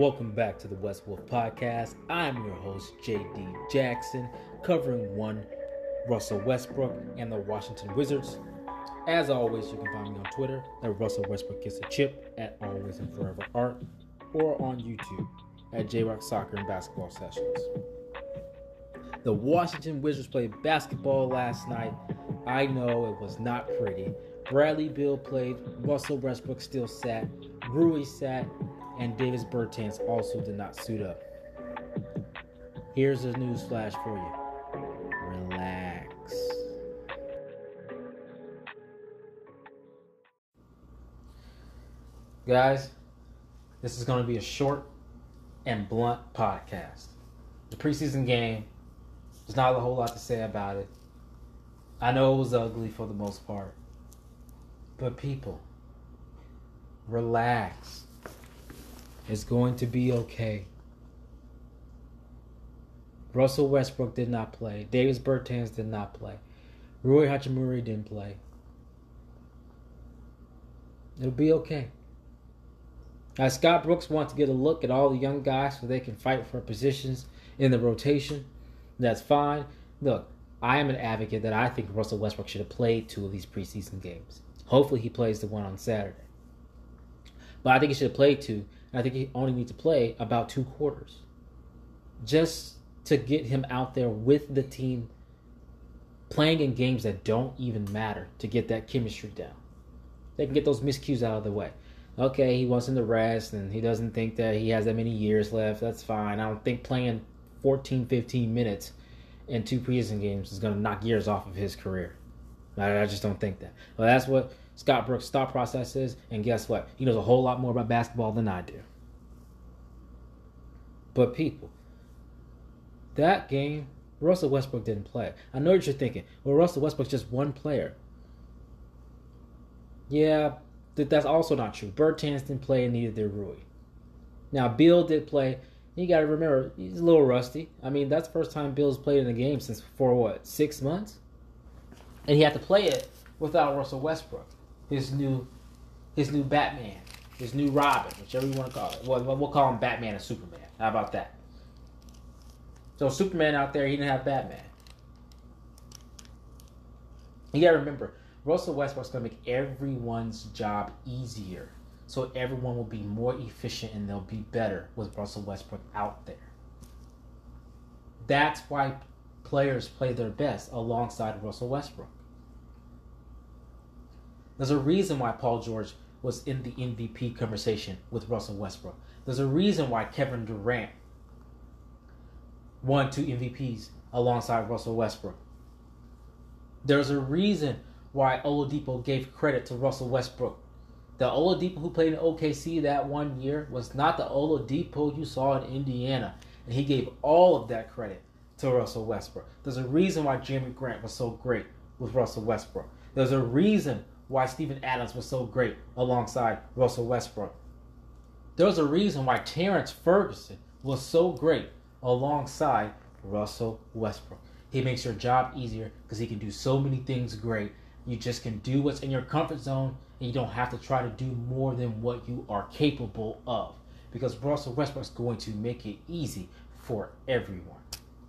Welcome back to the West Wolf Podcast. I'm your host, JD Jackson, covering one Russell Westbrook and the Washington Wizards. As always, you can find me on Twitter at Russell Westbrook Gets a Chip, at Always and Forever Art, or on YouTube at J Rock Soccer and Basketball Sessions. The Washington Wizards played basketball last night. I know it was not pretty. Bradley Beal played, Russell Westbrook still sat, Rui sat, and Davis Bertans also did not suit up. Here's a news flash for you. Relax. Guys, this is going to be a short and blunt podcast. The preseason game, there's not a whole lot to say about it. I know it was ugly for the most part. But people, relax. It's going to be okay. Russell Westbrook did not play. Davis Bertans did not play. Rui Hachimura didn't play. It'll be okay. Now, Scott Brooks wants to get a look at all the young guys so they can fight for positions in the rotation. That's fine. Look, I am an advocate that I think Russell Westbrook should have played two of these preseason games. Hopefully, he plays the one on Saturday. But I think he should have played two. I think he only needs to play about two quarters. Just to get him out there with the team, playing in games that don't even matter to get that chemistry down. They can get those miscues out of the way. Okay, he wants him to rest and he doesn't think that he has that many years left. That's fine. I don't think playing 14, 15 minutes in two preseason games is going to knock years off of his career. I, I just don't think that. Well, that's what Scott Brooks' thought process is, and guess what? He knows a whole lot more about basketball than I do. But people, that game, Russell Westbrook didn't play. I know what you're thinking. Well, Russell Westbrook's just one player. Yeah, that's also not true. Bertans didn't play, and neither did Rui. Now, Beal did play. You got to remember, he's a little rusty. I mean, that's the first time Beal's played in a game since for what six months, and he had to play it without Russell Westbrook, his new, his new Batman, his new Robin, whichever you want to call it. Well, we'll call him Batman and Superman. How about that? So Superman out there, he didn't have Batman. You gotta remember, Russell Westbrook's gonna make everyone's job easier. So everyone will be more efficient and they'll be better with Russell Westbrook out there. That's why players play their best alongside Russell Westbrook. There's a reason why Paul George was in the MVP conversation with Russell Westbrook. There's a reason why Kevin Durant won two MVPs alongside Russell Westbrook. There's a reason why Oladipo gave credit to Russell Westbrook. The Oladipo who played in OKC that one year was not the Oladipo you saw in Indiana, and he gave all of that credit to Russell Westbrook. There's a reason why Jerami Grant was so great with Russell Westbrook. There's a reason why Steven Adams was so great alongside Russell Westbrook. There's a reason why Terrence Ferguson was so great alongside Russell Westbrook. He makes your job easier because he can do so many things great. You just can do what's in your comfort zone and you don't have to try to do more than what you are capable of. Because Russell Westbrook is going to make it easy for everyone,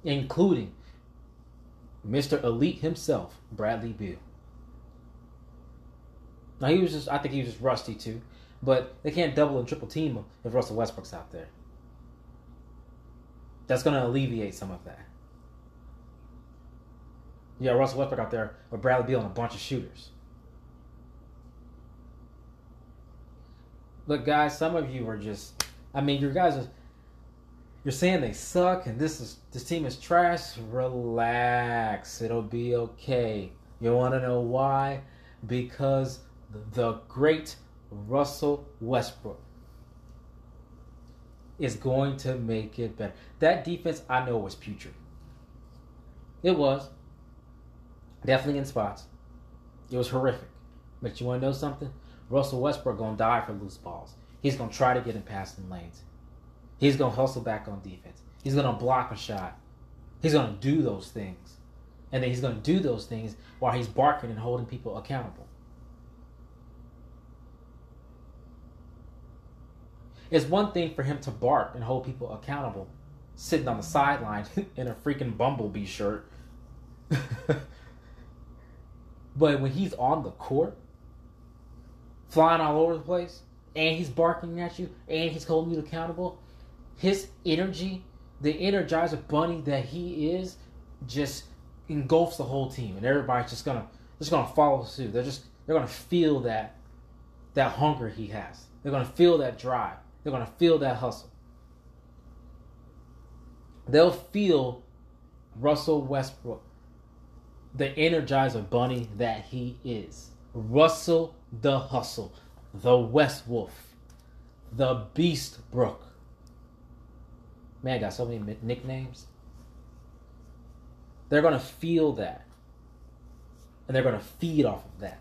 including Mr. Elite himself, Bradley Beal. Now he was just I think he was just rusty too. But they can't double and triple team him if Russell Westbrook's out there. That's going to alleviate some of that. Yeah, Russell Westbrook out there with Bradley Beal and a bunch of shooters. Look, guys, some of you are just. I mean, your guys are. You're saying they suck and this is this team is trash. Relax, it'll be okay. You want to know why? Because the great Russell Westbrook is going to make it better. That defense, I know, was putrid. It was. Definitely in spots. It was horrific. But you want to know something? Russell Westbrook to die for loose balls. He's to try to get in passing lanes. He's to hustle back on defense. He's to block a shot. He's to do those things. And then he's to do those things while he's barking and holding people accountable. It's one thing for him to bark and hold people accountable, sitting on the sideline in a freaking bumblebee shirt. but when he's on the court, flying all over the place, and he's barking at you, and he's holding you accountable, his energy, the energizer bunny that he is, just engulfs the whole team, and everybody's just gonna just gonna follow suit. They're just they're gonna feel that that hunger he has. They're gonna feel that drive. They're gonna feel that hustle. They'll feel Russell Westbrook, the energizer bunny that he is. Russell the Hustle, the West Wolf, the Beast Brook. Man, I got so many nicknames. They're going to feel that. And they're going to feed off of that.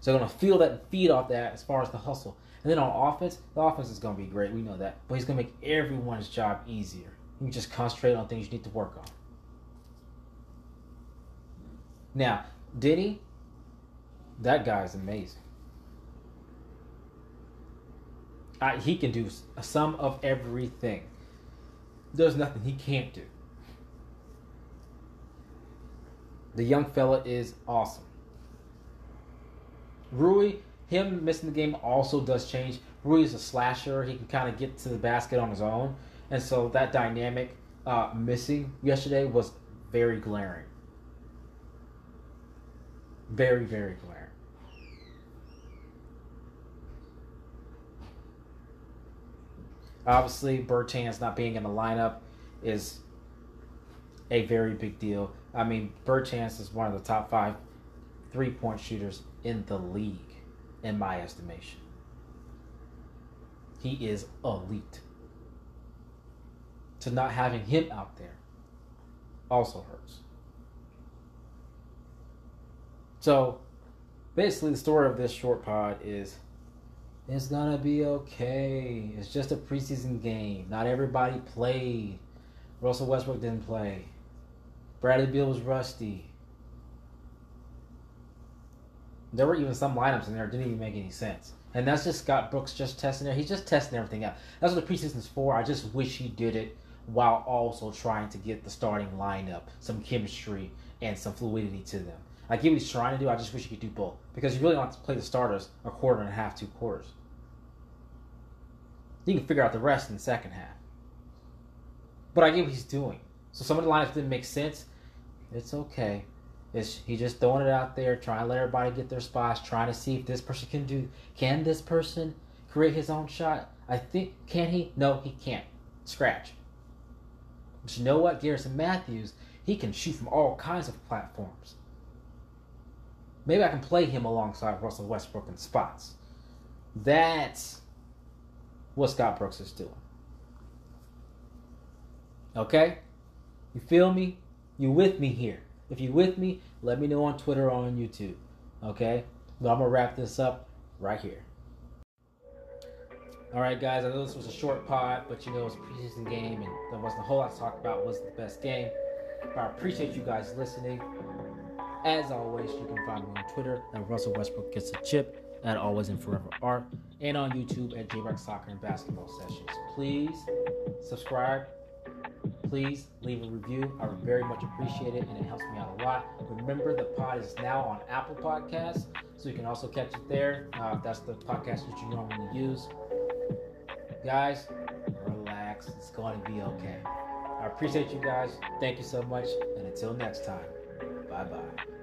So they're going to feel that feed off that as far as the hustle. And then on offense, the offense is going to be great. We know that. But he's going to make everyone's job easier. You can just concentrate on things you need to work on. Now, Diddy, that guy is amazing. I, he can do some of everything. There's nothing he can't do. The young fella is awesome. Rui, him missing the game also does change. Rui is a slasher. He can kind of get to the basket on his own. And so that dynamic uh, missing yesterday was very glaring. Very, very glaring. Obviously, Bertans not being in the lineup is a very big deal. I mean, Bertans is one of the top five three point shooters in the league, in my estimation. He is elite. To not having him out there also hurts. So, basically, the story of this short pod is it's gonna be okay. It's just a preseason game. Not everybody played. Russell Westbrook didn't play. Bradley Beal was rusty. There were even some lineups in there that didn't even make any sense. And that's just Scott Brooks just testing it. He's just testing everything out. That's what the preseason's for. I just wish he did it while also trying to get the starting lineup some chemistry and some fluidity to them. I get what he's trying to do. I just wish he could do both because you really want to play the starters a quarter and a half, two quarters. You can figure out the rest in the second half. But I get what he's doing. So some of the lineups didn't make sense. It's okay. It's he just throwing it out there, trying to let everybody get their spots, trying to see if this person can do. Can this person create his own shot? I think can he? No, he can't. Scratch. But you know what? Garrison Matthews, he can shoot from all kinds of platforms. Maybe I can play him alongside Russell Westbrook in spots. That's what Scott Brooks is doing. Okay? You feel me? You with me here? If you with me, let me know on Twitter or on YouTube. Okay? But I'm gonna wrap this up right here. All right, guys. I know this was a short pod, but you know it's a preseason game, and there wasn't a whole lot to talk about. was the best game? But I appreciate you guys listening. As always, you can find me on Twitter at Russell Westbrook gets a chip at Always and Forever Art, and on YouTube at JRock Soccer and Basketball Sessions. Please subscribe, please leave a review. I would very much appreciate it and it helps me out a lot. Remember, the pod is now on Apple Podcasts, so you can also catch it there uh, that's the podcast that you normally use. Guys, relax. It's going to be okay. I appreciate you guys. Thank you so much. And until next time, bye bye.